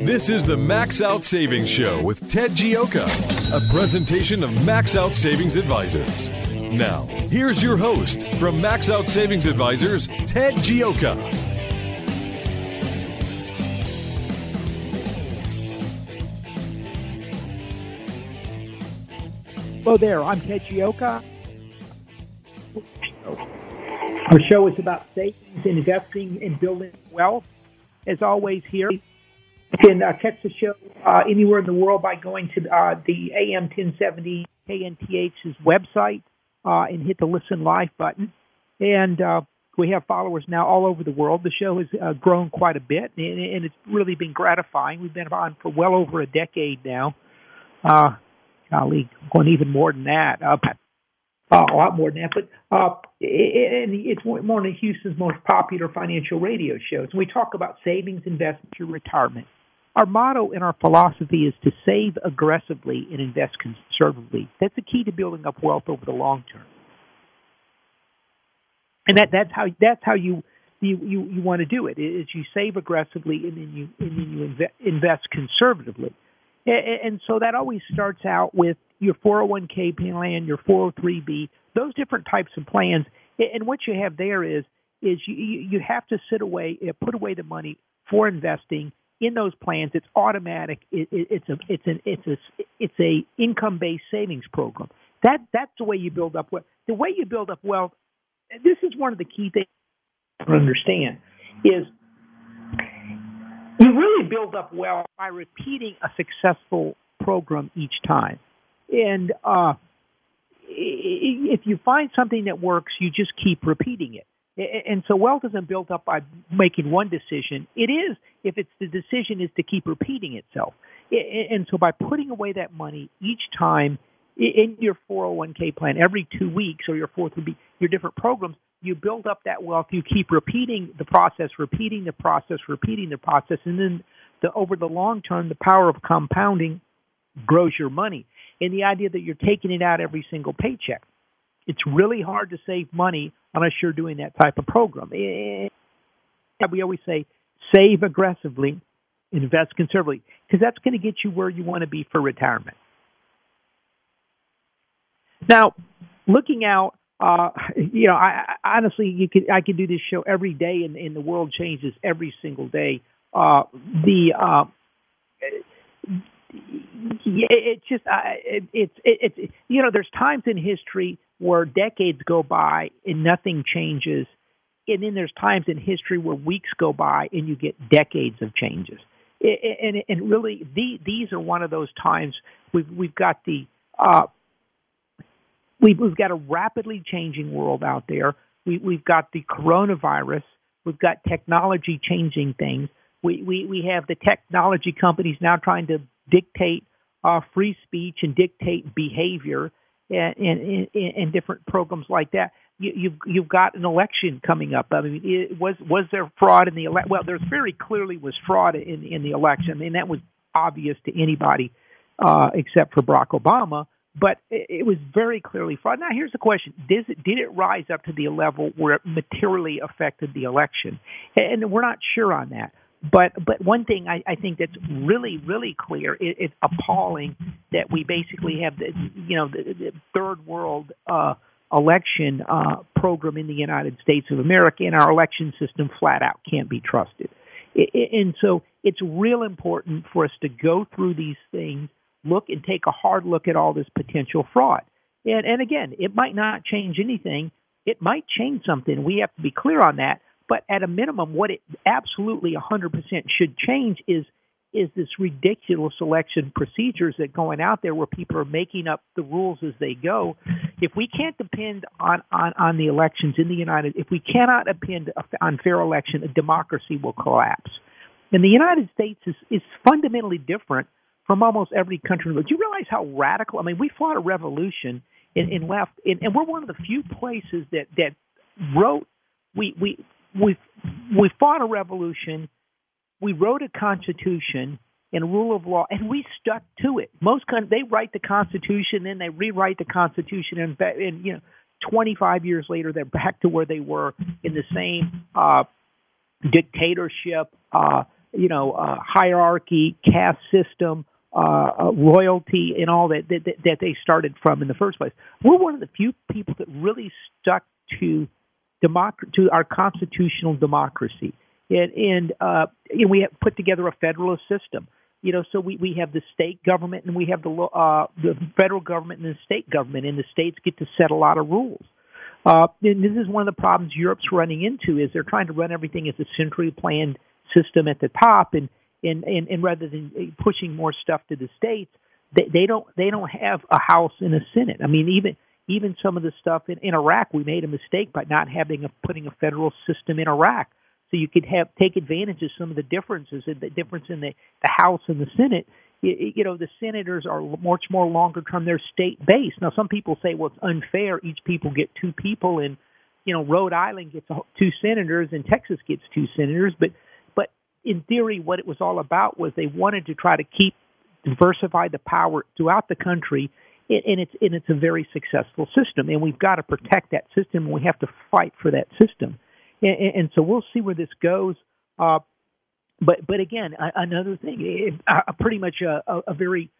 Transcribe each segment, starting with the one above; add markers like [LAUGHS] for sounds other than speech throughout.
This is the Max Out Savings Show with Ted Gioka, a presentation of Max Out Savings Advisors. Now, here's your host from Max Out Savings Advisors, Ted Gioka. Hello there, I'm Ted Gioka. Our show is about savings, investing, and building wealth. As always, here you can uh, catch the show uh, anywhere in the world by going to uh, the AM 1070 KNTH's website uh, and hit the listen live button. And uh, we have followers now all over the world. The show has uh, grown quite a bit, and, and, it's really been gratifying. We've been on for well over a decade now. Uh, golly, going even more than that. Uh, a lot more than that, but uh, and it's one of Houston's most popular financial radio shows. And we talk about savings, investment, your retirement. Our motto and our philosophy is to save aggressively and invest conservatively. That's the key to building up wealth over the long term. And that that's how that's how you you you, you want to do it is you save aggressively and then you and then you inve- invest conservatively. And so that always starts out with your 401k plan, your 403b, those different types of plans. And what you have there is is you you have to sit away, uh, put away the money for investing in those plans. It's automatic. It, it, it's a it's an it's a it's a income based savings program. That that's the way you build up wealth. The way you build up wealth. This is one of the key things to understand is you really build up wealth by repeating a successful program each time. And uh, if you find something that works, you just keep repeating it. And so wealth isn't built up by making one decision. It is if it's the decision is to keep repeating itself. And so by putting away that money each time in your 401k plan every two weeks or your fourth would be your different programs, you build up that wealth. You keep repeating the process, repeating the process, repeating the process, and then the, over the long term, the power of compounding grows your money. And the idea that you're taking it out every single paycheck. It's really hard to save money unless you're doing that type of program. We always say save aggressively, invest conservatively, because that's going to get you where you want to be for retirement. Now, looking out uh, you know, I, I honestly, you could I could do this show every day, and, and the world changes every single day. Uh, the uh, it's just uh, it, it's it, it's you know, there's times in history where decades go by and nothing changes, and then there's times in history where weeks go by and you get decades of changes. And and really, the, these are one of those times we've we've got the uh, We've, we've got a rapidly changing world out there. We, we've got the coronavirus. We've got technology changing things. We, we, we have the technology companies now trying to dictate uh, free speech and dictate behavior and, and, different programs like that. You, you've you've got an election coming up. I mean, it, was was there fraud in the election? Well, there's very clearly was fraud in in the election, I and mean, that was obvious to anybody uh, except for Barack Obama but it was very clearly fraud. Now, here's the question: Did it, did it rise up to the level where it materially affected the election? And we're not sure on that. But but one thing I, I think that's really really clear it, it's appalling that we basically have the you know the, the third world uh, election uh, program in the United States of America, and our election system flat out can't be trusted. It, and so it's real important for us to go through these things look and take a hard look at all this potential fraud. And, and again, it might not change anything. It might change something. We have to be clear on that. But at a minimum, what it absolutely 100% should change is is this ridiculous election procedures that going out there where people are making up the rules as they go. If we can't depend on, on, on the elections in the United, if we cannot depend on fair election, a democracy will collapse. And the United States is, is fundamentally different from almost every country. Do you realize how radical? I mean, we fought a revolution in, in left, in, and we're one of the few places that that wrote. We we we we fought a revolution. We wrote a constitution and rule of law, and we stuck to it. Most countries they write the constitution, then they rewrite the constitution, and, and you know, 25 years later they're back to where they were in the same uh, dictatorship, uh, you know, uh, hierarchy, caste system, uh, uh, royalty and all that, that that they started from in the first place. We're one of the few people that really stuck to democ- to our constitutional democracy, and and uh, you know, we have put together a federalist system. You know, so we, we have the state government and we have the uh, the federal government and the state government, and the states get to set a lot of rules. Uh, and this is one of the problems Europe's running into is they're trying to run everything as a centrally planned system at the top, and and, and, and rather than pushing more stuff to the states, they, they don't they don't have a House and a Senate. I mean, even even some of the stuff in, in Iraq, we made a mistake by not having a putting a federal system in Iraq, so you could have take advantage of some of the differences in the difference in the the House and the Senate. You, you know, the senators are much more longer term; they're state based. Now, some people say, well, it's unfair. Each people get two people, and you know, Rhode Island gets two senators, and Texas gets two senators, but in theory, what it was all about was they wanted to try to keep diversify the power throughout the country, and it's and it's a very successful system, and we've got to protect that system, and we have to fight for that system, and, and so we'll see where this goes. Uh, but but again, another thing, pretty much a, a, very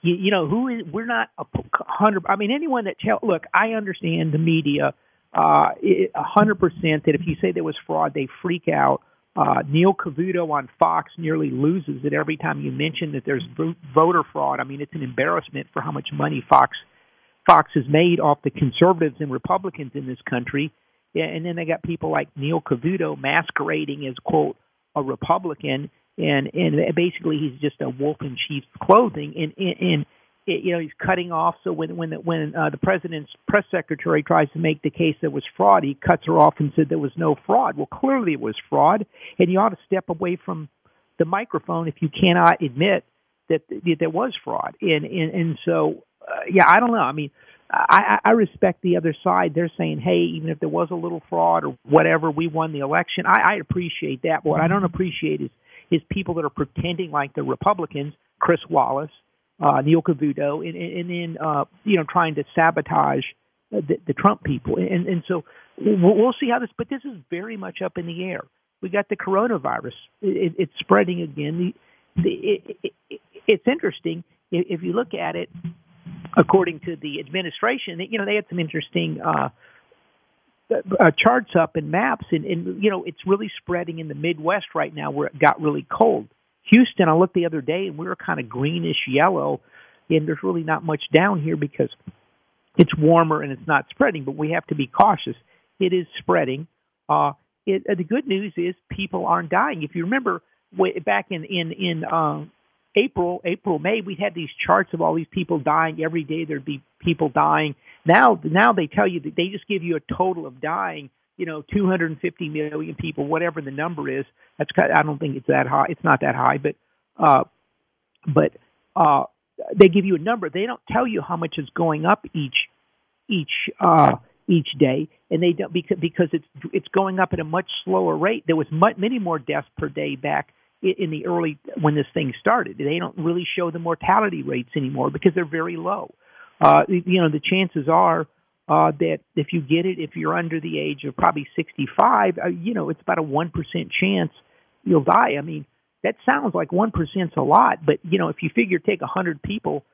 you, you, know who is we're not a hundred. I mean, anyone that tell look, I understand the media uh, a hundred percent that if you say there was fraud, they freak out. Uh, Neil Cavuto on Fox nearly loses it every time you mention that there's voter fraud. I mean, it's an embarrassment for how much money Fox Fox has made off the conservatives and Republicans in this country. And then they got people like Neil Cavuto masquerading as quote a Republican, and and basically he's just a wolf in sheep's clothing. And and, and it, you know he's cutting off. So when when when uh, the president's press secretary tries to make the case that was fraud, he cuts her off and said there was no fraud. Well, clearly it was fraud, and you ought to step away from the microphone if you cannot admit that, that there was fraud. And and and so uh, yeah, I don't know. I mean. I, I respect the other side. They're saying, "Hey, even if there was a little fraud or whatever, we won the election." I, I appreciate that. But what I don't appreciate is is people that are pretending like the Republicans, Chris Wallace, uh, Neil Cavuto, and, and then uh, you know trying to sabotage the, the Trump people, and and so we'll, see how this. But this is very much up in the air. We got the coronavirus; it, it's spreading again. The, the, it, it, it's interesting if you look at it. According to the administration, you know they had some interesting uh, uh, charts up and maps, and, and you know it's really spreading in the Midwest right now, where it got really cold. Houston, I looked the other day and we were kind of greenish yellow, and there's really not much down here because it's warmer and it's not spreading. But we have to be cautious. It is spreading. Uh, it, uh, the good news is people aren't dying. If you remember way, back in in in uh, April, April, May, we had these charts of all these people dying every day. There'd be people dying. Now, now they tell you that they just give you a total of dying you know 250 million people, whatever the number is. That's kind of, I don't think it's that high. It's not that high, but uh, but uh, they give you a number. They don't tell you how much is going up each each uh, each day, and they don't because because it's it's going up at a much slower rate. There was much, many more deaths per day back in the early when this thing started. They don't really show the mortality rates anymore because they're very low. Uh, you know, the chances are uh, that if you get it, if you're under the age of probably 65, uh, you know, it's about a 1% chance you'll die. I mean, that sounds like 1% is a lot, but, you know, if you figure take 100 people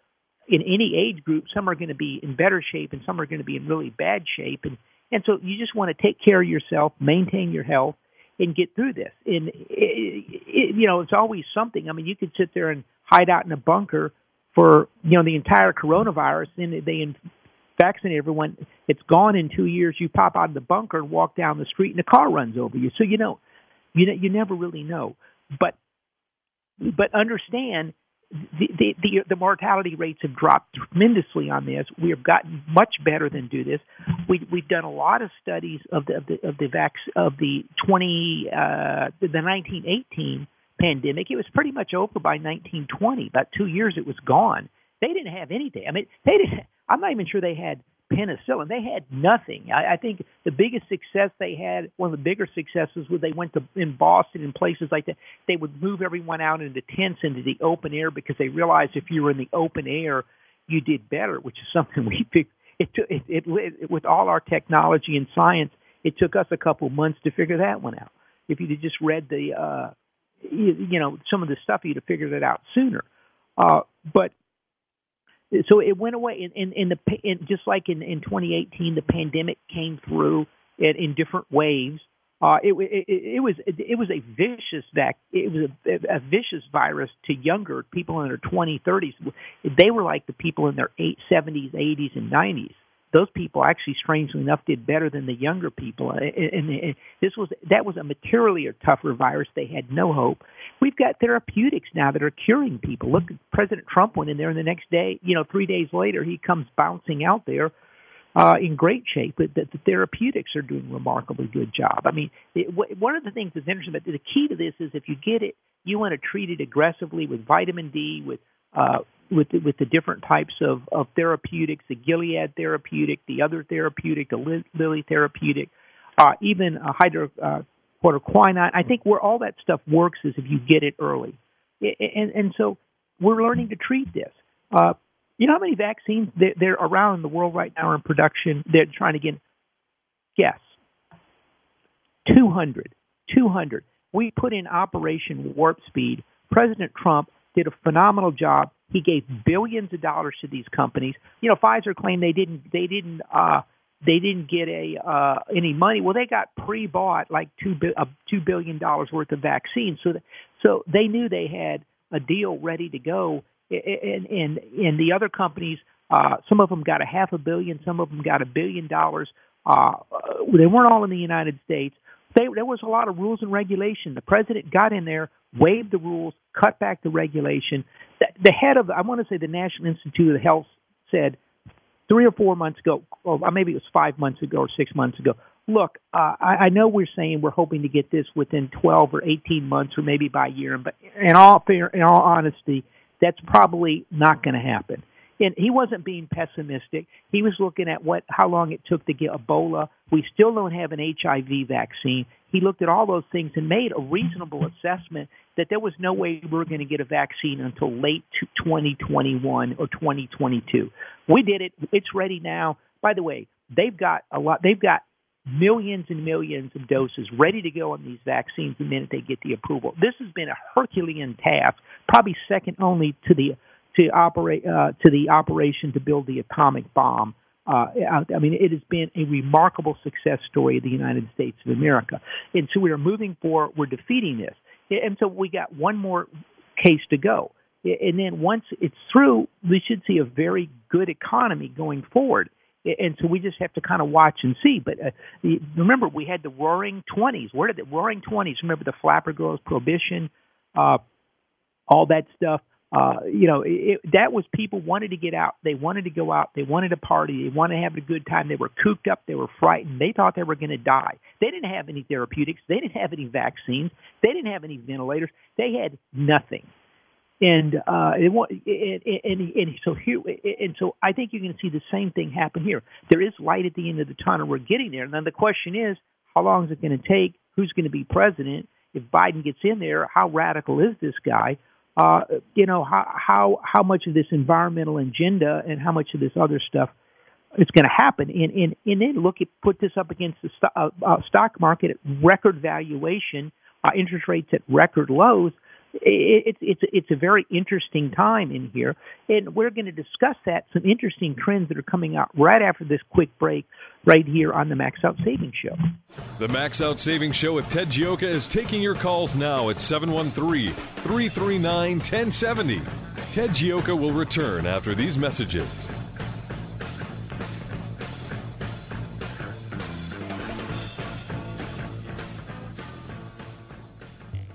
in any age group, some are going to be in better shape and some are going to be in really bad shape. And, and so you just want to take care of yourself, maintain your health, and get through this. And, it, it, you know, it's always something. I mean, you could sit there and hide out in a bunker for you know the entire coronavirus, and they vaccinate everyone. It's gone in two years. You pop out of the bunker and walk down the street, and a car runs over you. So you know, you know, you never really know. But but understand the, the, the the mortality rates have dropped tremendously on this. We have gotten much better than do this. We we've done a lot of studies of the of the of the vac of the twenty uh, the nineteen eighteen pandemic. It was pretty much over by nineteen twenty. About two years, it was gone. They didn't have anything. I mean, they didn't. I'm not even sure they had penicillin. They had nothing. I, I think the biggest success they had, one of the bigger successes, was they went to in Boston and places like that. They would move everyone out into tents into the open air because they realized if you were in the open air, you did better, which is [LAUGHS] something we picked. It, took, it, it, it with all our technology and science, it took us a couple months to figure that one out. If you'd just read the, uh, you, you know, some of the stuff, you'd have figured it out sooner. Uh, but so it went away in in, in the in, just like in in 2018 the pandemic came through in, in different waves. Uh, it, it, it was it was a vicious vac it was a, a vicious virus to younger people in their 20s 30s they were like the people in their eight, 70s 80s and 90s those people actually strangely enough did better than the younger people and, this was that was a materially tougher virus they had no hope we've got therapeutics now that are curing people look president trump went in there and the next day you know 3 days later he comes bouncing out there uh, in great shape. But the, the therapeutics are doing a remarkably good job. I mean, it, w- one of the things that's interesting, but the key to this is if you get it, you want to treat it aggressively with vitamin D, with uh, with the, with the different types of, of therapeutics, the Gilead therapeutic, the other therapeutic, the Lilly therapeutic, uh, even a hydrochloroquine. I think where all that stuff works is if you get it early, and and so we're learning to treat this. Uh, you know how many vaccines they're, they're around in the world right now in production? They're trying to get. Guess. 200. 200. We put in Operation Warp Speed. President Trump did a phenomenal job. He gave billions of dollars to these companies. You know, Pfizer claimed they didn't they didn't uh they didn't get a uh any money. Well, they got pre-bought like 2 uh, 2 billion dollars worth of vaccines. So so they knew they had a deal ready to go and and and the other companies, uh, some of them got a half a billion, some of them got a billion dollars. Uh, they weren't all in the United States. They, there was a lot of rules and regulation. The president got in there, waived the rules, cut back the regulation. The, head of, I want to say, the National Institute of Health said three or four months ago, or maybe it was five months ago or six months ago. Look, uh, I, I know we're saying we're hoping to get this within 12 or 18 months, or maybe by year. But in all fair, in all honesty, that's probably not going to happen. And he wasn't being pessimistic. He was looking at what how long it took to get Ebola. We still don't have an HIV vaccine. He looked at all those things and made a reasonable assessment that there was no way we were going to get a vaccine until late 2021 or 2022. We did it. It's ready now. By the way, they've got a lot. They've got millions and millions of doses ready to go on these vaccines the minute they get the approval. This has been a Herculean task, probably second only to the to operate uh, to the operation to build the atomic bomb. Uh, I mean, it has been a remarkable success story of the United States of America, and so we are moving forward. We're defeating this, and so we got one more case to go. And then once it's through, we should see a very good economy going forward and so we just have to kind of watch and see. But uh, remember, we had the Roaring Twenties. Where did the Roaring Twenties? Remember the Flapper Girls, Prohibition, uh, all that stuff. Uh, you know, it, that was people wanted to get out. They wanted to go out. They wanted to party. They wanted to have a good time. They were cooped up. They were frightened. They thought they were going to die. They didn't have any therapeutics. They didn't have any vaccines. They didn't have any ventilators. They had nothing and uh, it, and, and, and so here, and so I think you're going to see the same thing happen here. There is light at the end of the tunnel. We're getting there. And then the question is, how long is it going to take? Who's going to be president? If Biden gets in there, how radical is this guy? Uh, you know, how how how much of this environmental agenda and how much of this other stuff is going to happen? And and and then look at put this up against the st- uh, uh, stock market at record valuation, uh, interest rates at record lows it's it's it's a very interesting time in here, and we're going to discuss that some interesting trends that are coming out right after this quick break, right here on the Max Out Savings Show. The Max Out Savings Show with Ted Gioka is taking your calls now at 713-339-1070. Ted Gioka will return after these messages.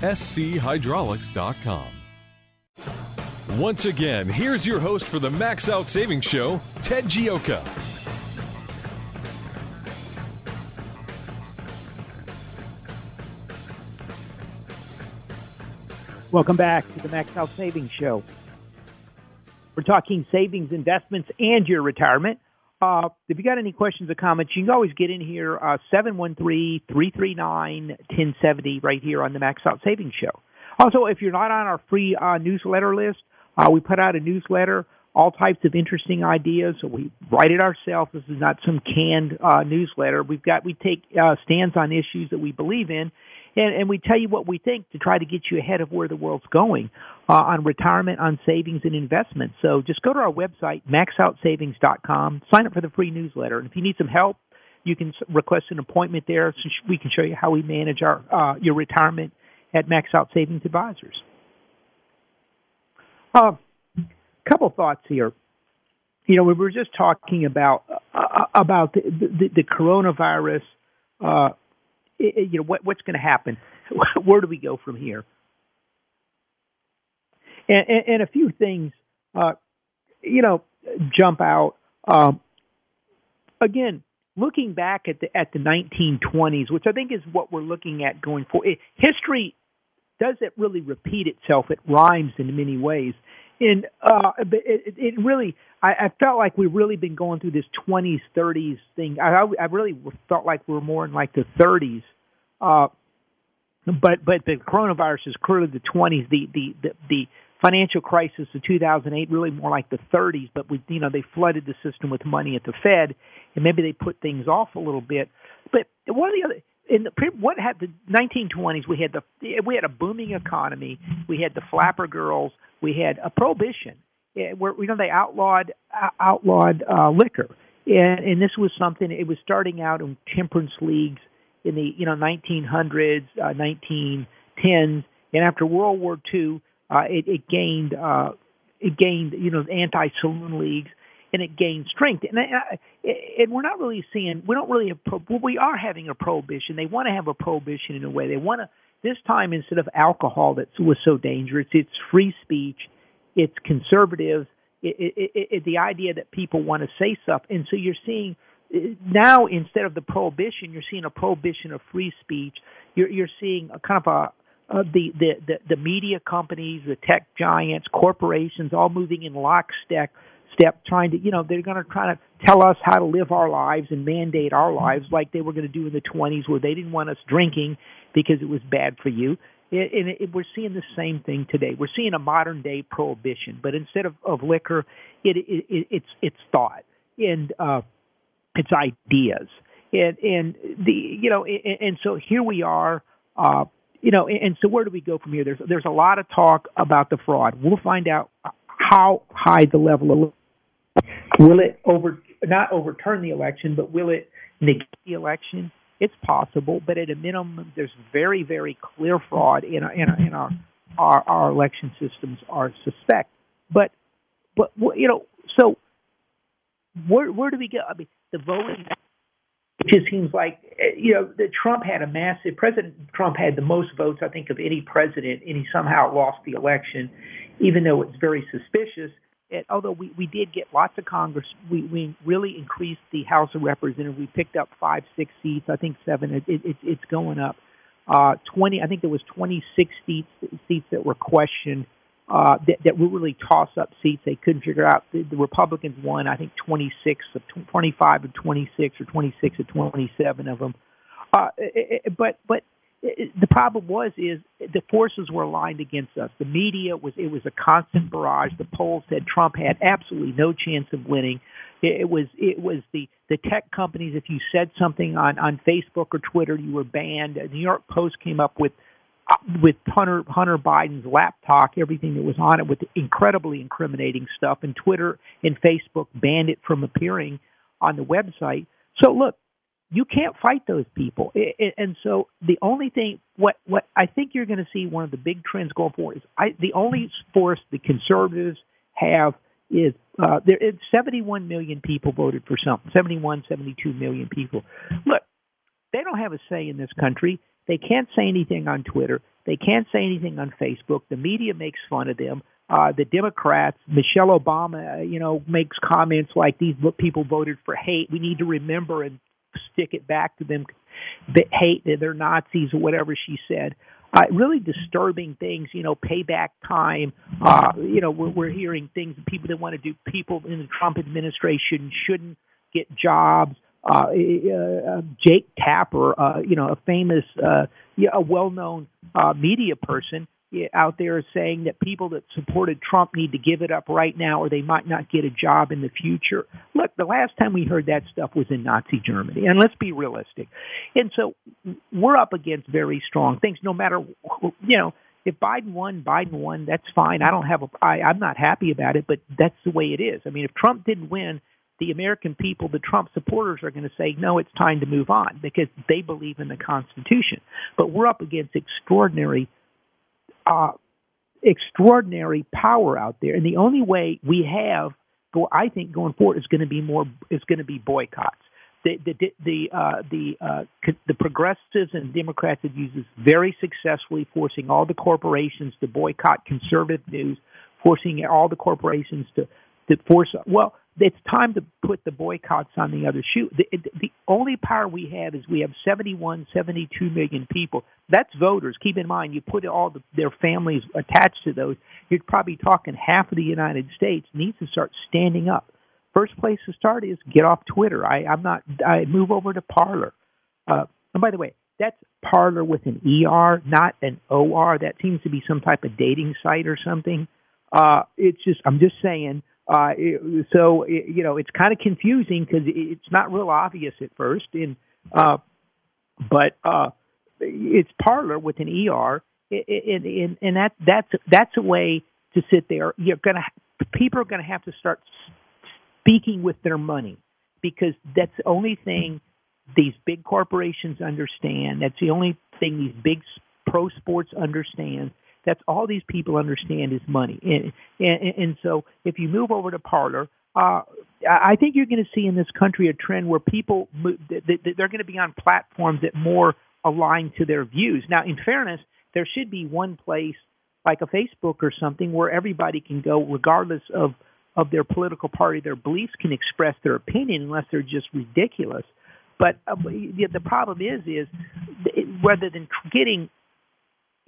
SCHydraulics.com. Once again, here's your host for the Max Out Savings Show, Ted Gioka. Welcome back to the Max Out Savings Show. We're talking savings, investments, and your retirement. Uh, if you got any questions or comments, you can always get in here, uh, 713-339-1070 right here on the Max Out Savings Show. Also, if you're not on our free uh, newsletter list, uh, we put out a newsletter, all types of interesting ideas. So we write it ourselves. This is not some canned uh, newsletter. We've got we take uh, stands on issues that we believe in, and, and we tell you what we think to try to get you ahead of where the world's going uh, on retirement, on savings, and investments. So just go to our website, maxoutsavings.com, sign up for the free newsletter. And if you need some help, you can request an appointment there so we can show you how we manage our uh, your retirement at Max Out Savings Advisors. A uh, couple thoughts here. You know, we were just talking about uh, about the, the, the coronavirus uh, you know what, what's going to happen [LAUGHS] where do we go from here and, and, and a few things uh, you know jump out um, again looking back at the at the 1920s which i think is what we're looking at going forward history doesn't really repeat itself it rhymes in many ways and uh, it, it really, I, I felt like we've really been going through this 20s, 30s thing. I, I really felt like we are more in like the 30s. Uh, but but the coronavirus is clearly the 20s. The the the, the financial crisis of 2008 really more like the 30s. But we you know they flooded the system with money at the Fed, and maybe they put things off a little bit. But one of the other in the what had the 1920s we had the we had a booming economy we had the flapper girls we had a prohibition eh, where you know they outlawed outlawed uh, liquor and and this was something it was starting out in temperance leagues in the you know 1900s uh, 1910s and after World War II uh, it, it gained uh, it gained you know anti saloon leagues and it gains strength. And, uh, and we're not really seeing, we don't really have, pro- well, we are having a prohibition. They want to have a prohibition in a way. They want to this time instead of alcohol that was so dangerous, it's free speech, it's conservative, it, it, it, the idea that people want to say stuff, and so you're seeing now instead of the prohibition, you're seeing a prohibition of free speech. You're, you're seeing a kind of a uh, the, the, the, the media companies, the tech giants, corporations, all moving in lockstep, step, trying to, you know, they're going to try to tell us how to live our lives and mandate our lives like they were going to do in the 20s where they didn't want us drinking because it was bad for you. It, and it, we're seeing the same thing today. We're seeing a modern day prohibition, but instead of, of liquor, it, it, it, it's it's thought and uh, it's ideas, and and the you know, and, and so here we are. Uh, you know, and so where do we go from here? There's there's a lot of talk about the fraud. We'll find out how high the level of will it over not overturn the election, but will it negate the election? It's possible, but at a minimum, there's very very clear fraud in our, in our, in our our, our election systems are suspect. But but you know, so where where do we go? I mean, the voting it just seems like eh, you know that Trump had a massive President Trump had the most votes I think of any president, and he somehow lost the election, even though it's very suspicious. And although we, we did get lots of Congress, we, we really increased the House of Representatives. We picked up five, six seats. I think seven. It, it, it's going up. Uh, Twenty. I think there was twenty six seats seats that were questioned uh, that, that were really toss up seats. They couldn't figure out. The, the Republicans won, I think, 26 of 25 of 26 or 26 of 27 of them. Uh, but but the problem was is the forces were aligned against us. The media was it was a constant barrage. The polls said Trump had absolutely no chance of winning. It was it was the the tech companies. If you said something on on Facebook or Twitter, you were banned. The New York Post came up with with Hunter Hunter Biden's laptop, everything that was on it, with incredibly incriminating stuff, and Twitter and Facebook banned it from appearing on the website. So look, you can't fight those people, and so the only thing what what I think you're going to see one of the big trends going forward is I, the only force the conservatives have is uh, there. 71 million people voted for something. 71, 72 million people. Look, they don't have a say in this country they can't say anything on Twitter. They can't say anything on Facebook. The media makes fun of them. Uh, the Democrats, Michelle Obama, uh, you know, makes comments like these people voted for hate. We need to remember and stick it back to them. That hate that they're Nazis or whatever she said. Uh, really disturbing things, you know, payback time. Uh, you know, we're, we're hearing things. People that want to do people in the Trump administration shouldn't get jobs uh, uh, Jake Tapper, uh, you know, a famous, uh, a well-known uh, media person out there is saying that people that supported Trump need to give it up right now, or they might not get a job in the future. Look, the last time we heard that stuff was in Nazi Germany, and let's be realistic. And so we're up against very strong things. No matter, you know, if Biden won, Biden won. That's fine. I don't have a. I, I'm not happy about it, but that's the way it is. I mean, if Trump didn't win the American people, the Trump supporters, are going to say, no, it's time to move on because they believe in the Constitution. But we're up against extraordinary, uh, extraordinary power out there, and the only way we have, I think, going forward is going to be more is going to be boycotts. The the the uh, the uh, the progressives and Democrats have used this very successfully, forcing all the corporations to boycott conservative news, forcing all the corporations to to force. Well, it's time to put the boycotts on the other shoe. The, the only power we have is we have 71, 72 million people. That's voters. Keep in mind, you put all the, their families attached to those. You're probably talking half of the United States needs to start standing up. First place to start is get off Twitter. I, I'm not. I move over to Parler. Uh, and by the way, that's Parler with an ER, not an OR. That seems to be some type of dating site or something. Uh, it's just. I'm just saying uh, so it, you know it's kind of confusing because it's not real obvious at first, and uh, but uh, it's Parler with an er, and, and, and that that's that's a way to sit there. You're gonna people are gonna have to start speaking with their money because that's the only thing these big corporations understand. That's the only thing these big pro sports understand that's all these people understand is money. And, and, and so if you move over to Parler, uh, I think you're going to see in this country a trend where people they're going to be on platforms that more align to their views. Now, in fairness, there should be one place like a Facebook or something where everybody can go, regardless of of their political party, their beliefs can express their opinion unless they're just ridiculous. But uh, the problem is, is rather than getting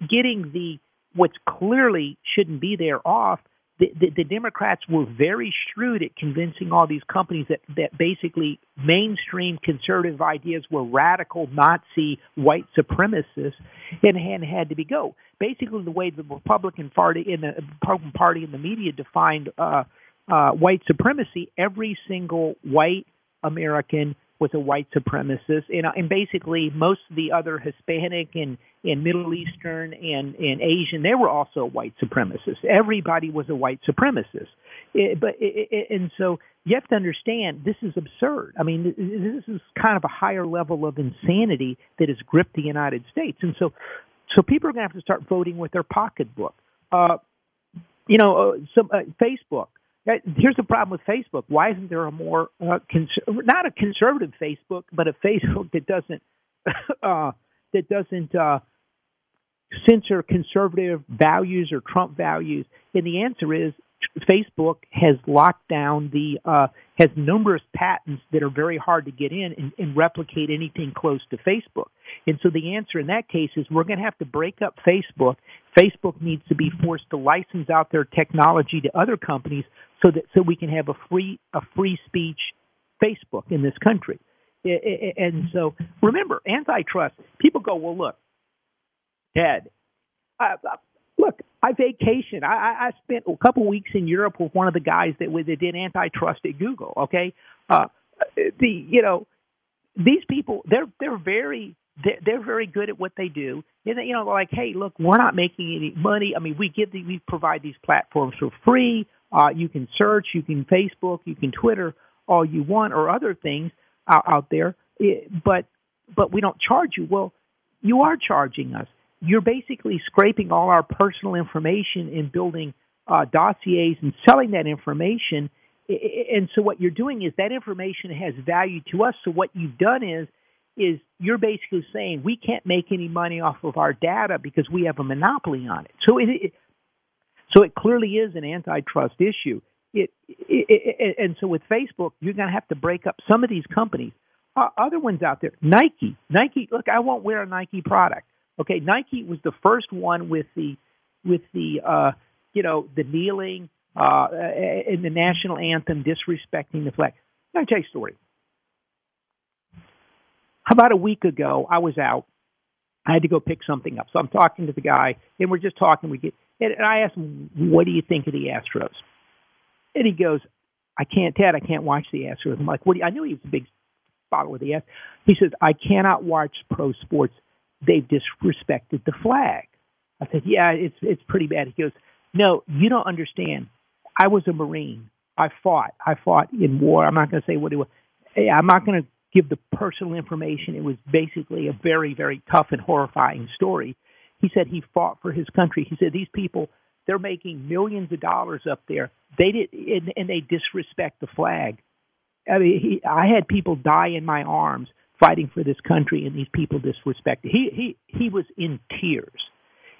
getting the what's clearly shouldn't be there off, the, the, the Democrats were very shrewd at convincing all these companies that, that basically mainstream conservative ideas were radical Nazi white supremacists and, and had to be go. Basically, the way the Republican Party in the Republican Party and the media defined uh, uh, white supremacy, every single white American was a white supremacist, and, and basically most of the other Hispanic and, and Middle Eastern and, and Asian, they were also white supremacists. Everybody was a white supremacist. It, but it, it, and so you have to understand this is absurd. I mean, this is kind of a higher level of insanity that has gripped the United States, and so so people are going to have to start voting with their pocketbook. Uh, you know, uh, some uh, Facebook Here's the problem with Facebook. Why isn't there a more uh, cons- not a conservative Facebook, but a [LAUGHS] Facebook that doesn't [LAUGHS] uh, that doesn't uh, censor conservative values or Trump values? And the answer is Facebook has locked down the uh, has numerous patents that are very hard to get in and, and, replicate anything close to Facebook. And so the answer in that case is we're going to have to break up Facebook. Facebook needs to be forced to license out their technology to other companies so that so we can have a free a free speech Facebook in this country. And so remember, antitrust. People go, well, look, Ted. Uh, look, I vacation. I, I spent a couple weeks in Europe with one of the guys that, that did antitrust at Google. Okay, uh, the you know these people they're they're very they're, very good at what they do. And you know, like, hey, look, we're not making any money. I mean, we give the, we provide these platforms for free. Uh, you can search, you can Facebook, you can Twitter, all you want, or other things out, out there. It, but but we don't charge you. Well, you are charging us you're basically scraping all our personal information and building uh, dossiers and selling that information. And so what you're doing is that information has value to us. So what you've done is is you're basically saying we can't make any money off of our data because we have a monopoly on it. So it, it so it clearly is an antitrust issue. It, it, it, and so with Facebook, you're going to have to break up some of these companies. Other ones out there, Nike. Nike. Look, I won't wear a Nike product. Okay, Nike was the first one with the with the uh, you know the kneeling uh, the national anthem, disrespecting the flag. Let me tell you a story. About a week ago, I was out. I had to go pick something up, so I'm talking to the guy, and we're just talking. We get, and I asked him, "What do you think of the Astros?" And he goes, "I can't, Ted. I can't watch the Astros." I'm like, "What?" Do you, I knew he was a big follower of the Astros. He says, "I cannot watch pro sports they've disrespected the flag. I said, yeah, it's it's pretty bad. He goes, no, you don't understand. I was a Marine. I fought. I fought in war. I'm not going to say what it was. Eh, I'm not going to give the personal information. It was basically a very, very tough and horrifying story. He said he fought for his country. He said these people, they're making millions of dollars up there. They did, and, and they disrespect the flag. I mean, he, I had people die in my arms fighting for this country, and these people disrespected. He he he was in tears,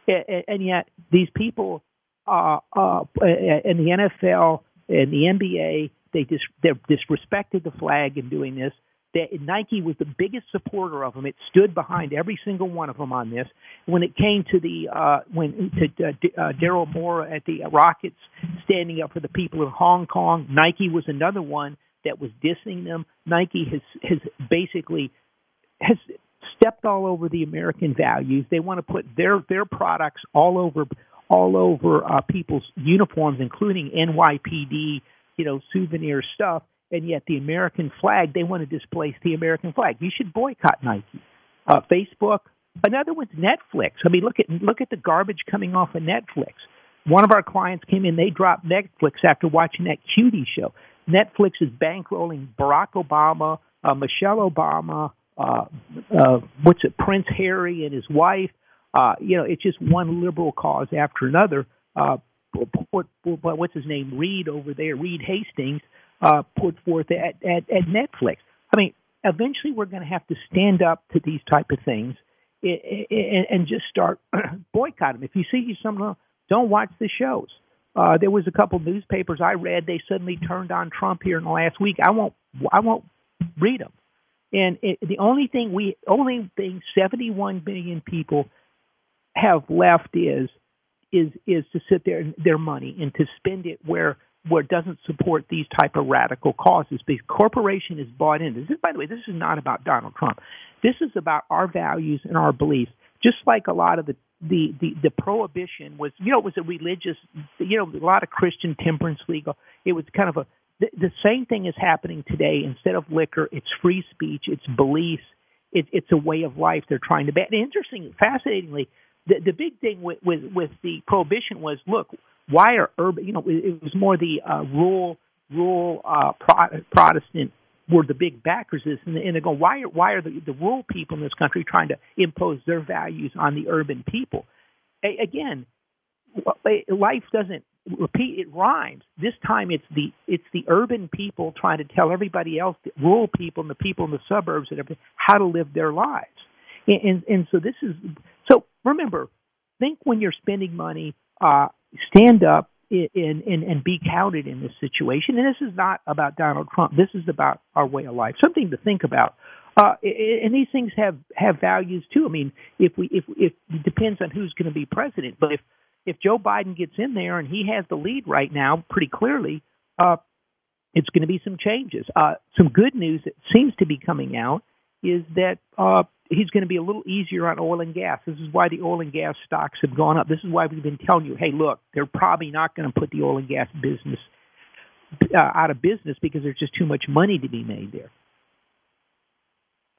and, and yet these people uh, uh, in the NFL and the NBA they dis they disrespected the flag in doing this. That Nike was the biggest supporter of them. It stood behind every single one of them on this. When it came to the uh, when to uh, uh, Daryl Morey at the Rockets standing up for the people of Hong Kong, Nike was another one that was dissing them. Nike has has basically has stepped all over the American values. They want to put their their products all over all over uh, people's uniforms, including NYPD, you know, souvenir stuff. And yet, the American flag, they want to displace the American flag. You should boycott Nike. Uh, Facebook. Another one's Netflix. I mean, look at look at the garbage coming off of Netflix. One of our clients came in, they dropped Netflix after watching that cutie show. Netflix is bankrolling Barack Obama, uh, Michelle Obama, uh, uh, what's it, Prince Harry and his wife. Uh, you know, it's just one liberal cause after another. Uh, put, what's his name, Reed over there, Reed Hastings, uh, put forth at, at, at Netflix. I mean, eventually we're going to have to stand up to these type of things and just start [CLEARS THROAT] boycott them. If you see something, don't watch the shows. Uh, there was a couple newspapers I read. They suddenly turned on Trump here in the last week. I won't. I won't read them. And it, the only thing we, only thing, 71 million people have left is, is, is to sit there and their money and to spend it where where it doesn't support these type of radical causes because corporation is bought in. This is, by the way, this is not about Donald Trump. This is about our values and our beliefs. Just like a lot of the the the, the prohibition was, you know, it was a religious, you know, a lot of Christian temperance legal. It was kind of a the, the same thing is happening today. Instead of liquor, it's free speech, it's beliefs, it, it's a way of life they're trying to ban. Interesting, fascinatingly, the the big thing with with, with the prohibition was, look, why are urban? You know, it, it was more the uh, rural rural uh, Pro- Protestant were the big backers of this, and, and they go, why are why are the, the rural people in this country trying to impose their values on the urban people? A- again, life doesn't repeat; it rhymes. This time, it's the it's the urban people trying to tell everybody else, the rural people and the people in the suburbs and everything, how to live their lives. And and, and so this is so. Remember, think when you're spending money. Uh, stand up and, and, and be counted in this situation. And this is not about Donald Trump. This is about our way of life. Something to think about. Uh, and these things have have values too. I mean, if we if if it depends on who's going to be president, but if if Joe Biden gets in there and he has the lead right now, pretty clearly, uh, it's going to be some changes. Uh, some good news that seems to be coming out is that uh, he's going to be a little easier on oil and gas. This is why the oil and gas stocks have gone up. This is why we've been telling you, hey, look, they're probably not going to put the oil and gas business uh, out of business because there's just too much money to be made there,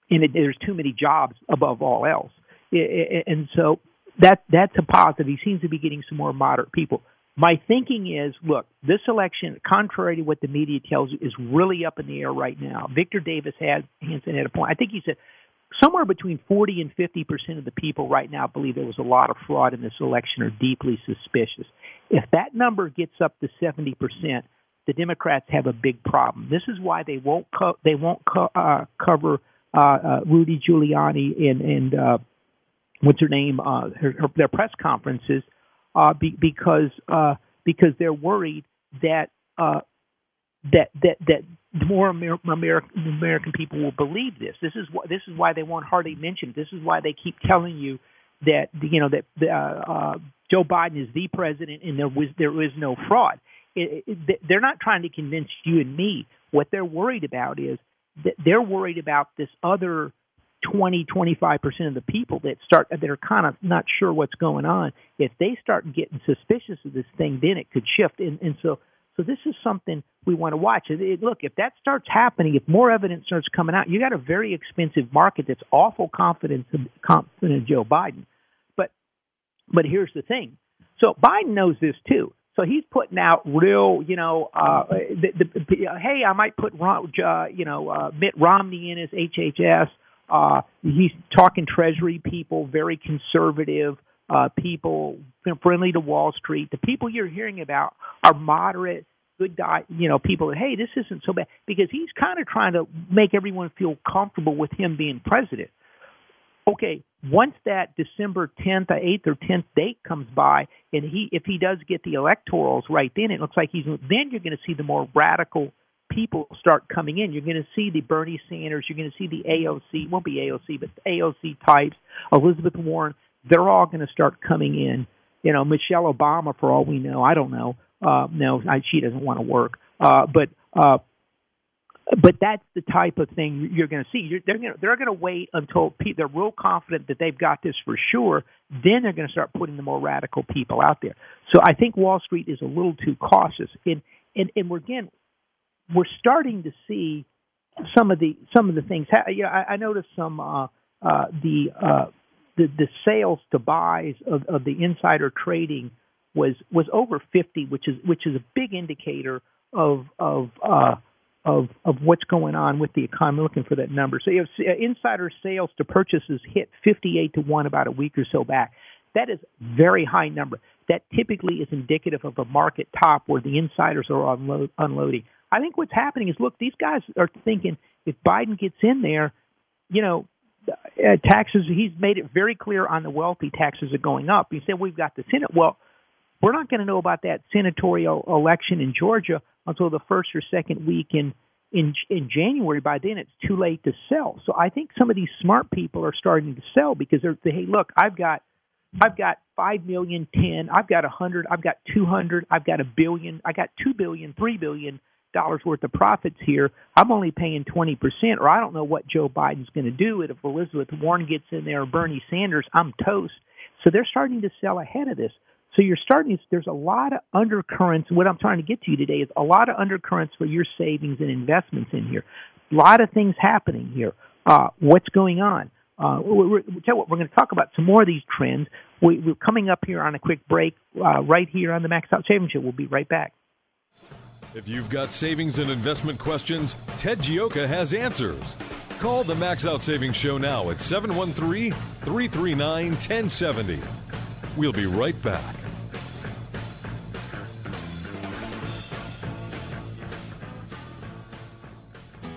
and it, there's too many jobs above all else. And so that that's a positive. He seems to be getting some more moderate people. My thinking is, look, this election, contrary to what the media tells you, is really up in the air right now. Victor Davis had Hanson had a point. I think he said somewhere between 40 and 50 percent of the people right now believe there was a lot of fraud in this election or deeply suspicious. If that number gets up to 70 percent, the Democrats have a big problem. This is why they won't co- they won't co- uh, cover uh, uh, Rudy Giuliani and and uh, what's her name uh, her, her, their press conferences uh, be, because uh, because they're worried that uh, that that that more Amer- American American people will believe this. This is why this is why they won't hardly mention. It. This is why they keep telling you that you know that uh, uh, Joe Biden is the president and there was there is no fraud. It, it, they're not trying to convince you and me. What they're worried about is that they're worried about this other 20 25 percent of the people that start that are kind of not sure what's going on. If they start getting suspicious of this thing, then it could shift. And, and so so this is something we want to watch. It, it, look, if that starts happening, if more evidence starts coming out, you got a very expensive market that's awful confident confident Joe Biden. But but here's the thing. So Biden knows this too. So he's putting out real, you know, uh, the, the, hey, I might put, uh, you know, uh, Mitt Romney in as HHS. Uh, he's talking Treasury people, very conservative uh, people friendly to Wall Street. The people you're hearing about are moderate, good guy, you know, people that hey, this isn't so bad because he's kind of trying to make everyone feel comfortable with him being president. Okay, once that December 10th, or 8th or 10th date comes by, and he if he does get the electorals right, then it looks like he's then you're going to see the more radical people start coming in. You're going to see the Bernie Sanders, you're going to see the AOC, won't be AOC, but AOC types, Elizabeth Warren they're all going to start coming in. You know, Michelle Obama, for all we know, I don't know. Uh, no, I, she doesn't want to work. Uh, but uh, but that's the type of thing you're going to see. You're, they're going to they're going to wait until pe- they're real confident that they've got this for sure. Then they're going to start putting the more radical people out there. So I think Wall Street is a little too cautious. And and and we're again we're starting to see some of the some of the things. Yeah, I, I noticed some uh, uh, the uh, the, the sales to buys of, of the insider trading was was over 50, which is which is a big indicator of of uh, of of what's going on with the economy. Looking for that number. So you uh, insider sales to purchases hit 58 to one about a week or so back. That is very high number. That typically is indicative of a market top where the insiders are unload, unloading. I think what's happening is look, these guys are thinking if Biden gets in there, you know, uh, taxes. He's made it very clear on the wealthy taxes are going up. He said we've got the Senate. Well, we're not going to know about that senatorial election in Georgia until the first or second week in in in January. By then, it's too late to sell. So I think some of these smart people are starting to sell because they're they, hey, look, I've got I've got five million, ten, I've got a hundred, I've got two hundred, I've got a billion, I got two billion, three billion dollars worth of profits here. I'm only paying twenty percent, or I don't know what Joe Biden's going to do. It if Elizabeth Warren gets in there or Bernie Sanders, I'm toast. So they're starting to sell ahead of this. So you're starting. There's a lot of undercurrents. What I'm trying to get to you today is a lot of undercurrents for your savings and investments in here. A lot of things happening here. Uh, what's going on? Uh, we're, we're, tell what, we're going to talk about some more of these trends. We, are coming up here on a quick break uh, right here on the Max Out Savings Show. We'll be right back. If you've got savings and investment questions, Ted Gioka has answers. Call the Max Out Savings Show now at 713 339 1070. We'll be right back.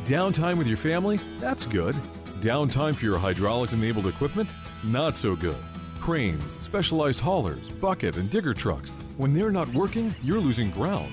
Downtime with your family? That's good. Downtime for your hydraulics enabled equipment? Not so good. Cranes, specialized haulers, bucket, and digger trucks. When they're not working, you're losing ground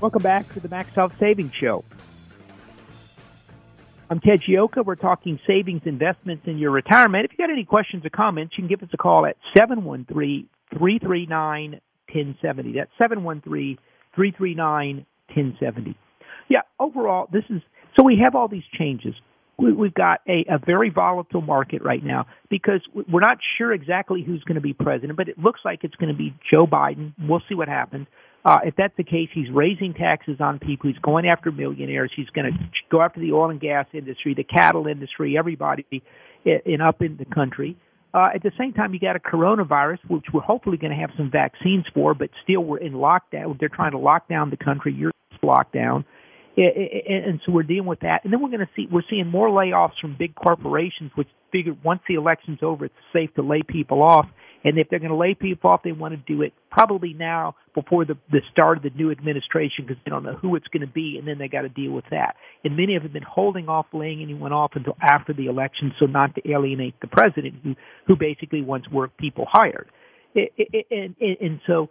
Welcome back to the Max Out Savings Show. I'm Ted Gioka. We're talking savings investments in your retirement. If you got any questions or comments, you can give us a call at 713 339 1070. That's 713 339 1070. Yeah, overall, this is so we have all these changes. We, we've got a, a very volatile market right now because we're not sure exactly who's going to be president, but it looks like it's going to be Joe Biden. We'll see what happens. Uh, if that's the case, he's raising taxes on people. He's going after millionaires. He's going to go after the oil and gas industry, the cattle industry, everybody in, up in the country. Uh, at the same time, you got a coronavirus, which we're hopefully going to have some vaccines for, but still we're in lockdown. They're trying to lock down the country. You're locked down. And so we're dealing with that. And then we're going to see, we're seeing more layoffs from big corporations, which figure once the election's over, it's safe to lay people off. And if they're going to lay people off, they want to do it probably now before the, the start of the new administration because they don't know who it's going to be, and then they got to deal with that. And many have been holding off laying anyone off until after the election, so not to alienate the president, who who basically wants work people hired. And, and, and so,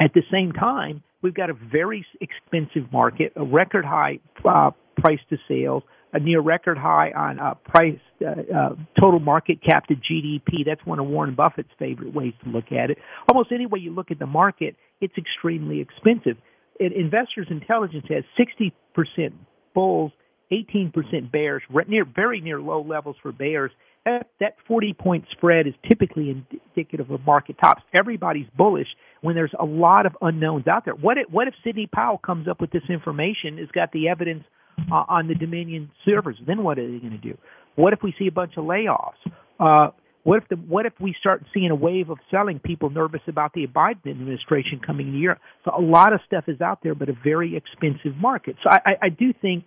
at the same time, we've got a very expensive market, a record high uh, price to sales a near record high on uh, price uh, uh, total market cap to GDP. That's one of Warren Buffett's favorite ways to look at it. Almost any way you look at the market, it's extremely expensive. It, Investors Intelligence has 60% bulls 18% bears, near very near low levels for bears. That that 40 point spread is typically indicative of market tops. Everybody's bullish when there's a lot of unknowns out there. What if, what if Sidney Powell comes up with this information, has got the evidence uh, on the Dominion servers? Then what are they going to do? What if we see a bunch of layoffs? Uh, what if the what if we start seeing a wave of selling? People nervous about the Biden administration coming in year. So a lot of stuff is out there, but a very expensive market. So I, I, I do think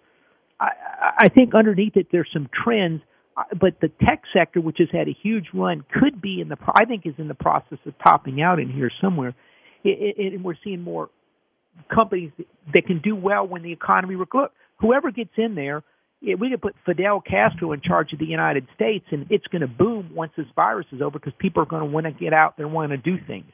I, I think underneath it there's some trends, uh, but the tech sector, which has had a huge run, could be in the I think is in the process of topping out in here somewhere. It, it, and we're seeing more companies that can do well when the economy. Look, whoever gets in there we could put Fidel Castro in charge of the United States, and it's going to boom once this virus is over because people are going to want to get out there and want to do things.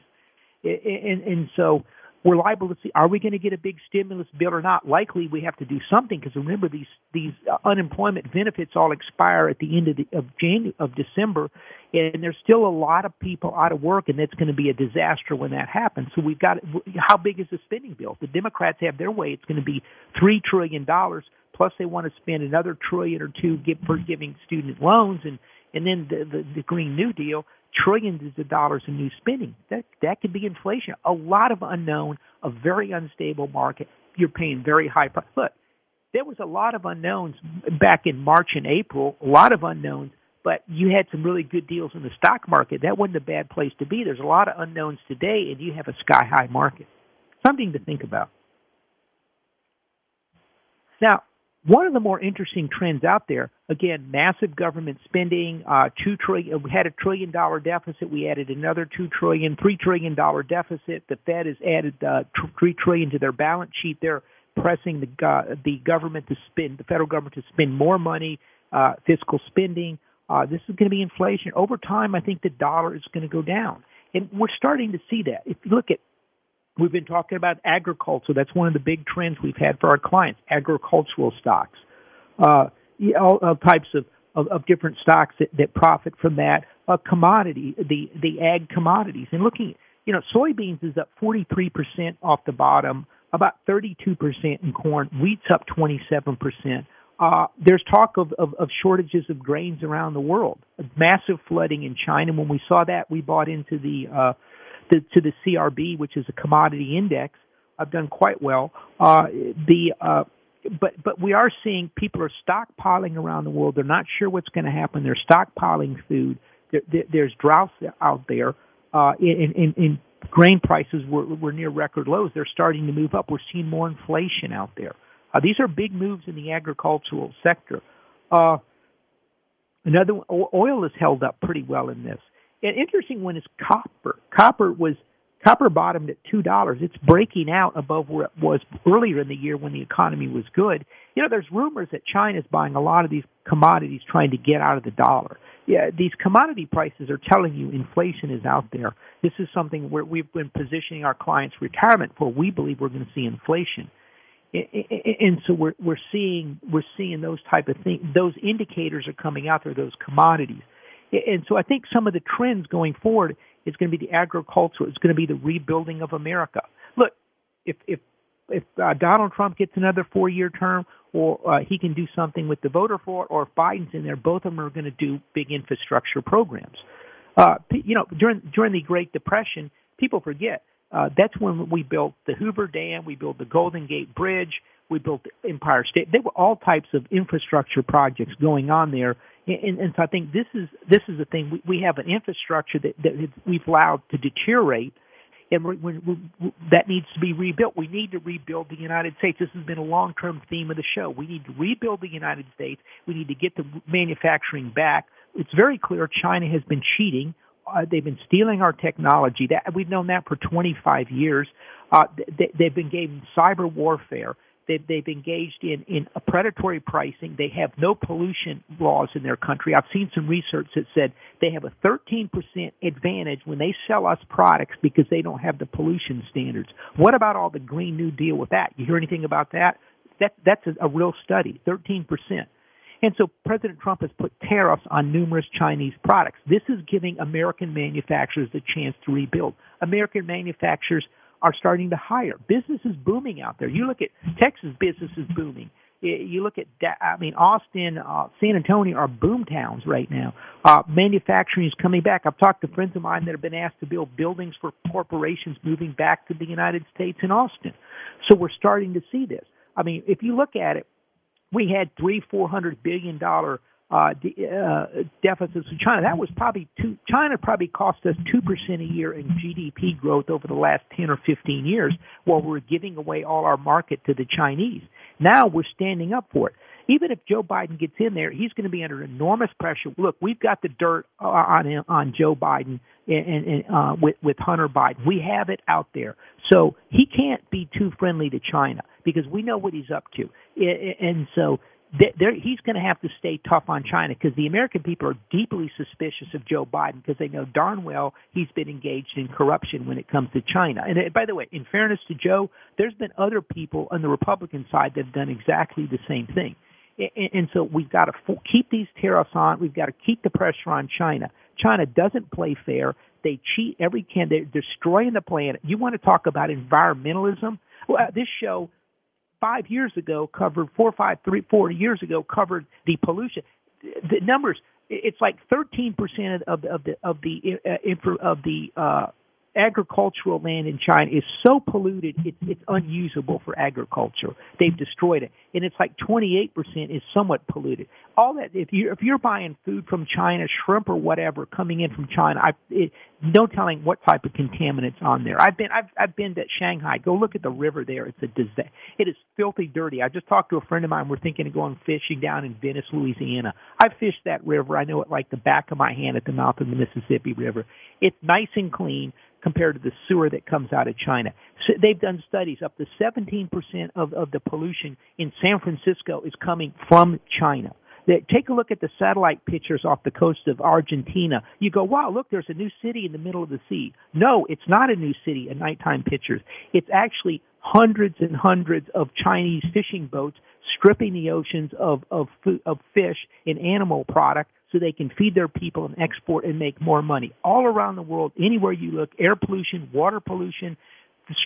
And, And, and so we're liable to see are we going to get a big stimulus bill or not? Likely we have to do something because remember these these uh, unemployment benefits all expire at the end of the, of January of December, and there's still a lot of people out of work, and that's going to be a disaster when that happens. So we've got how big is the spending bill? The Democrats have their way, it's going to be three trillion dollars. Plus, they want to spend another trillion or two for giving student loans, and and then the, the the Green New Deal trillions of dollars in new spending. That that could be inflation. A lot of unknown, a very unstable market. You're paying very high price. Look, there was a lot of unknowns back in March and April. A lot of unknowns, but you had some really good deals in the stock market. That wasn't a bad place to be. There's a lot of unknowns today, and you have a sky high market. Something to think about. Now, one of the more interesting trends out there, again, massive government spending, uh, two trillion, we had a trillion dollar deficit. We added another two trillion, three trillion dollar deficit. The Fed has added uh, three trillion to their balance sheet. They're pressing the uh, the government to spend, the federal government to spend more money, uh, fiscal spending. Uh, this is going to be inflation over time. I think the dollar is going to go down, and we're starting to see that. If you look at We've been talking about agriculture. That's one of the big trends we've had for our clients, agricultural stocks. Uh, all, all types of, of, of, different stocks that, that profit from that. Uh, commodity, the, the ag commodities. And looking, you know, soybeans is up 43% off the bottom, about 32% in corn. Wheat's up 27%. Uh, there's talk of, of, of, shortages of grains around the world. Massive flooding in China. When we saw that, we bought into the uh, the, to the CRB, which is a commodity index. I've done quite well. Uh, the uh, but but we are seeing people are stockpiling around the world. They're not sure what's going to happen. They're stockpiling food. There, there, there's droughts out there. Uh, in, in, in grain prices were, were near record lows. They're starting to move up. We're seeing more inflation out there. Uh, these are big moves in the agricultural sector. Uh, another oil is held up pretty well in this. An interesting one is copper. Copper was copper bottomed at two dollars. It's breaking out above where it was earlier in the year when the economy was good. You know, there's rumors that China's buying a lot of these commodities trying to get out of the dollar. Yeah, these commodity prices are telling you inflation is out there. This is something where we've been positioning our clients' retirement for. We believe we're going to see inflation and so we're we're seeing we're seeing those type of things. Those indicators are coming out there. Those commodities. And so I think some of the trends going forward is going to be the agriculture. It's going to be the rebuilding of America. Look, if if if uh, Donald Trump gets another four-year term, or uh, he can do something with the voter for it, or if Biden's in there, both of them are going to do big infrastructure programs. Uh, you know, during during the Great Depression, people forget uh, that's when we built the Hoover Dam, we built the Golden Gate Bridge, we built the Empire State. There were all types of infrastructure projects going on there, and, and so I think this is this is the thing. We, we have an infrastructure that, that we've allowed to deteriorate, and we're, we're, we're, that needs to be rebuilt. We need to rebuild the United States. This has been a long-term theme of the show. We need to rebuild the United States. We need to get the manufacturing back. It's very clear China has been cheating. Uh, they've been stealing our technology. That we've known that for 25 years. Uh, they, they've been giving cyber warfare. They've, they've engaged in, in a predatory pricing. They have no pollution laws in their country. I've seen some research that said they have a 13% advantage when they sell us products because they don't have the pollution standards. What about all the Green New Deal with that? You hear anything about that? That that's a, a real study, 13%. And so President Trump has put tariffs on numerous Chinese products. This is giving American manufacturers a chance to rebuild. American manufacturers are starting to hire. Business is booming out there. You look at Texas business is booming. You look at, I mean, Austin, uh, San Antonio are boom towns right now. Uh, manufacturing is coming back. I've talked to friends of mine that have been asked to build buildings for corporations moving back to the United States in Austin. So we're starting to see this. I mean, if you look at it, we had three, four hundred billion dollar uh, de- uh, deficits in China. That was probably two. China probably cost us two percent a year in GDP growth over the last ten or fifteen years, while we're giving away all our market to the Chinese. Now we're standing up for it. Even if Joe Biden gets in there, he's going to be under enormous pressure. Look, we've got the dirt uh, on on Joe Biden and, and uh, with with Hunter Biden. We have it out there, so he can't be too friendly to China because we know what he's up to, and so he's going to have to stay tough on China because the American people are deeply suspicious of Joe Biden because they know darn well he's been engaged in corruption when it comes to China. And uh, by the way, in fairness to Joe, there's been other people on the Republican side that have done exactly the same thing. And so we've got to keep these tariffs on. We've got to keep the pressure on China. China doesn't play fair. They cheat every can. They're destroying the planet. You want to talk about environmentalism? Well, this show five years ago covered four, five, three, four years ago covered the pollution. The numbers, it's like 13% of the, of the, of the, uh, of the, uh, agricultural land in China is so polluted it's, it's unusable for agriculture. They've destroyed it, and it's like 28% is somewhat polluted. All that if you if you're buying food from China, shrimp or whatever coming in from China, I it, no telling what type of contaminants on there. I've been I've I've been to Shanghai. Go look at the river there. It's a disaster. It is filthy dirty. I just talked to a friend of mine. We're thinking of going fishing down in Venice, Louisiana. I fished that river. I know it like the back of my hand at the mouth of the Mississippi River. It's nice and clean compared to the sewer that comes out of China. So they've done studies up to 17% of, of the pollution in San Francisco is coming from China. They, take a look at the satellite pictures off the coast of Argentina. You go, wow, look, there's a new city in the middle of the sea. No, it's not a new city in nighttime pictures. It's actually hundreds and hundreds of Chinese fishing boats stripping the oceans of, of, of fish and animal product so they can feed their people and export and make more money. All around the world, anywhere you look, air pollution, water pollution,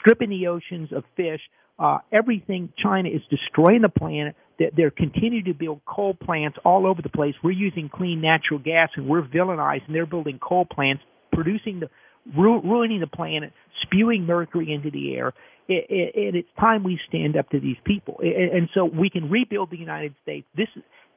stripping the oceans of fish, uh, everything. China is destroying the planet. They're continuing to build coal plants all over the place. We're using clean natural gas, and we're villainized, and they're building coal plants, producing the ruining the planet, spewing mercury into the air. And it's time we stand up to these people. And so we can rebuild the United States. This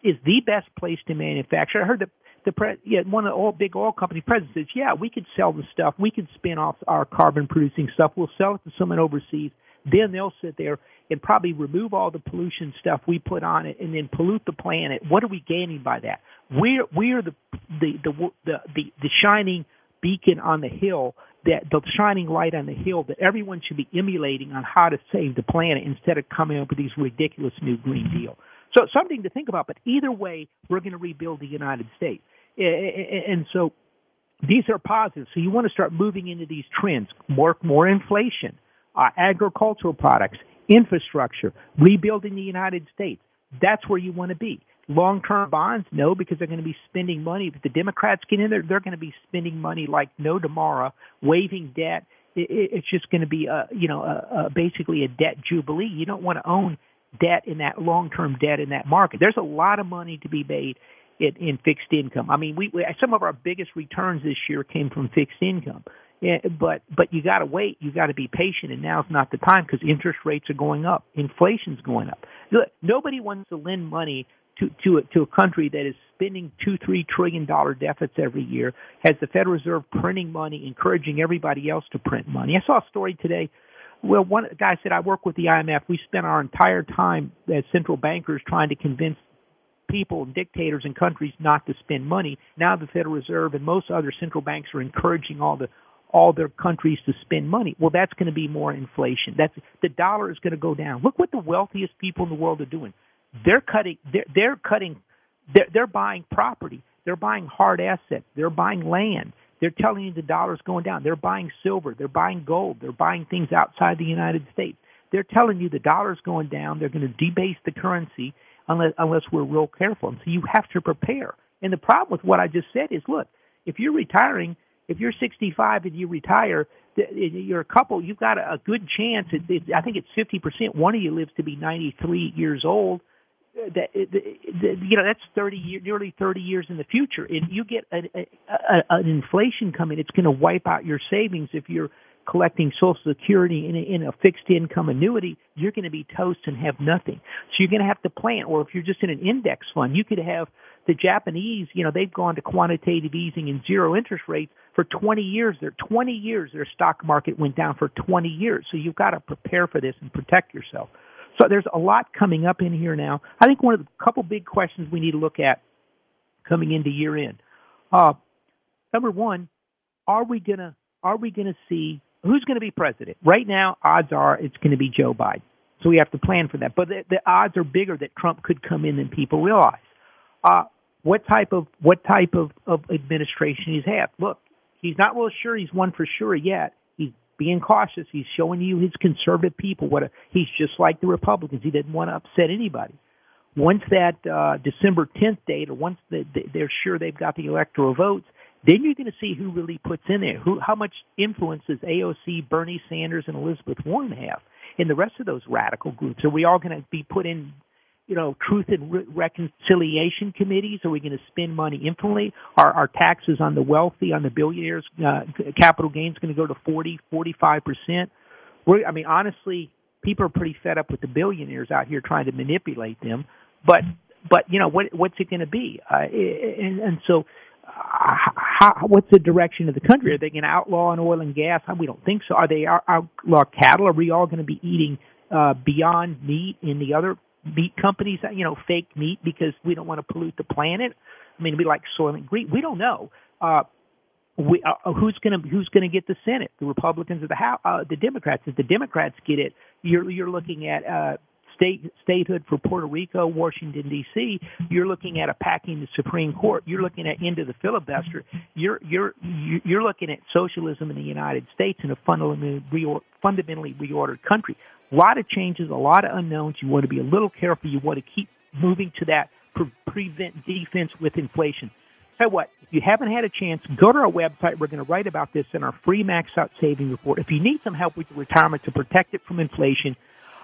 is the best place to manufacture. I heard the the pre, yeah, one of the big oil company presidents says, yeah, we could sell the stuff. We could spin off our carbon producing stuff. We'll sell it to someone overseas. Then they'll sit there and probably remove all the pollution stuff we put on it and then pollute the planet. What are we gaining by that? We're we're the the the the the, the shining beacon on the hill that the shining light on the hill that everyone should be emulating on how to save the planet instead of coming up with these ridiculous new green deal. So something to think about. But either way, we're going to rebuild the United States. And so these are positive. So you want to start moving into these trends: more more inflation, uh, agricultural products, infrastructure, rebuilding the United States. That's where you want to be. Long-term bonds, no, because they're going to be spending money. If the Democrats get in there, they're going to be spending money like no tomorrow, waiving debt. It's just going to be a, you know, a, a basically a debt jubilee. You don't want to own debt in that long-term debt in that market. There's a lot of money to be made in, in fixed income. I mean, we, we some of our biggest returns this year came from fixed income. Yeah, but but you got to wait. You got to be patient, and now's not the time because interest rates are going up, inflation's going up. Look, nobody wants to lend money to to a, to a country that is spending two three trillion dollar deficits every year, has the Federal Reserve printing money, encouraging everybody else to print money. I saw a story today well, one guy said, I work with the IMF. We spent our entire time as central bankers trying to convince people, dictators, and countries not to spend money. Now the Federal Reserve and most other central banks are encouraging all the all their countries to spend money. Well, that's going to be more inflation. That's the dollar is going to go down. Look what the wealthiest people in the world are doing. They're cutting. They're, they're cutting. They're, they're buying property. They're buying hard assets. They're buying land. They're telling you the dollar's going down. They're buying silver. They're buying gold. They're buying things outside the United States. They're telling you the dollar's going down. They're going to debase the currency unless unless we're real careful. And so you have to prepare. And the problem with what I just said is, look, if you're retiring, if you're 65 and you retire, you're a couple. You've got a good chance. I think it's 50 percent. One of you lives to be 93 years old. That you know that's 30 year, nearly 30 years in the future. And you get a, a, a, an inflation coming it's going to wipe out your savings if you're collecting social security in a, in a fixed income annuity. You're going to be toast and have nothing. So you're going to have to plan or if you're just in an index fund you could have the Japanese you know they've gone to quantitative easing and zero interest rates for 20 years. Their 20 years their stock market went down for 20 years. So you've got to prepare for this and protect yourself so there's a lot coming up in here now. I think one of the couple big questions we need to look at coming into year end. Uh, number one, are we gonna are we gonna see who's going to be president? Right now, odds are it's going to be Joe Biden. So we have to plan for that. But the, the odds are bigger that Trump could come in than people realize. Uh, what type of what type of, of administration he's had? Look, he's not real sure he's won for sure yet being cautious. He's showing you his conservative people. What a, he's just like the Republicans. He didn't want to upset anybody. Once that uh, December 10th date, or once the, the, they're sure they've got the electoral votes, then you're going to see who really puts in there. Who, how much influence does AOC, Bernie Sanders, and Elizabeth Warren have in the rest of those radical groups? Are we all going to be put in you know, truth and re- reconciliation committees? Are we going to spend money infinitely? Are our taxes on the wealthy, on the billionaires, uh, capital gains going to go to 40, 45 percent? I mean, honestly, people are pretty fed up with the billionaires out here trying to manipulate them. But, but you know, what what's it going to be? Uh, and, and so, uh, how, what's the direction of the country? Are they going to outlaw an oil and gas? We don't think so. Are they outlaw cattle? Are we all going to be eating uh, beyond meat in the other meat companies, you know, fake meat because we don't want to pollute the planet. I mean, be like Soylent Green. We don't know. Uh, we, uh, who's going to who's going to get the Senate? The Republicans or the House? Uh, the Democrats? If the Democrats get it, you're you're looking at uh, state statehood for Puerto Rico, Washington D.C. You're looking at a packing the Supreme Court. You're looking at into the filibuster. You're you're you're looking at socialism in the United States in a fundamentally reor- fundamentally reordered country. A lot of changes, a lot of unknowns. You want to be a little careful. You want to keep moving to that pre- prevent defense with inflation. Tell what, if you haven't had a chance, go to our website. We're going to write about this in our free max out saving report. If you need some help with your retirement to protect it from inflation,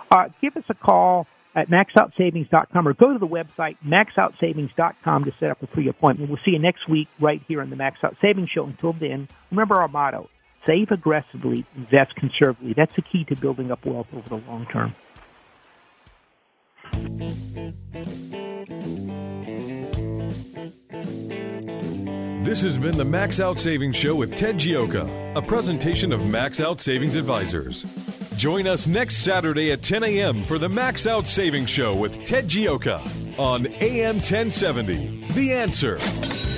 uh, give us a call at maxoutsavings.com or go to the website maxoutsavings.com to set up a free appointment. We'll see you next week right here on the Max Out Savings Show. Until then, remember our motto save aggressively, invest conservatively. That's the key to building up wealth over the long term. This has been the Max Out Savings Show with Ted Gioka, a presentation of Max Out Savings Advisors. Join us next Saturday at 10 a.m. for the Max Out Savings Show with Ted Gioka on AM 1070. The answer.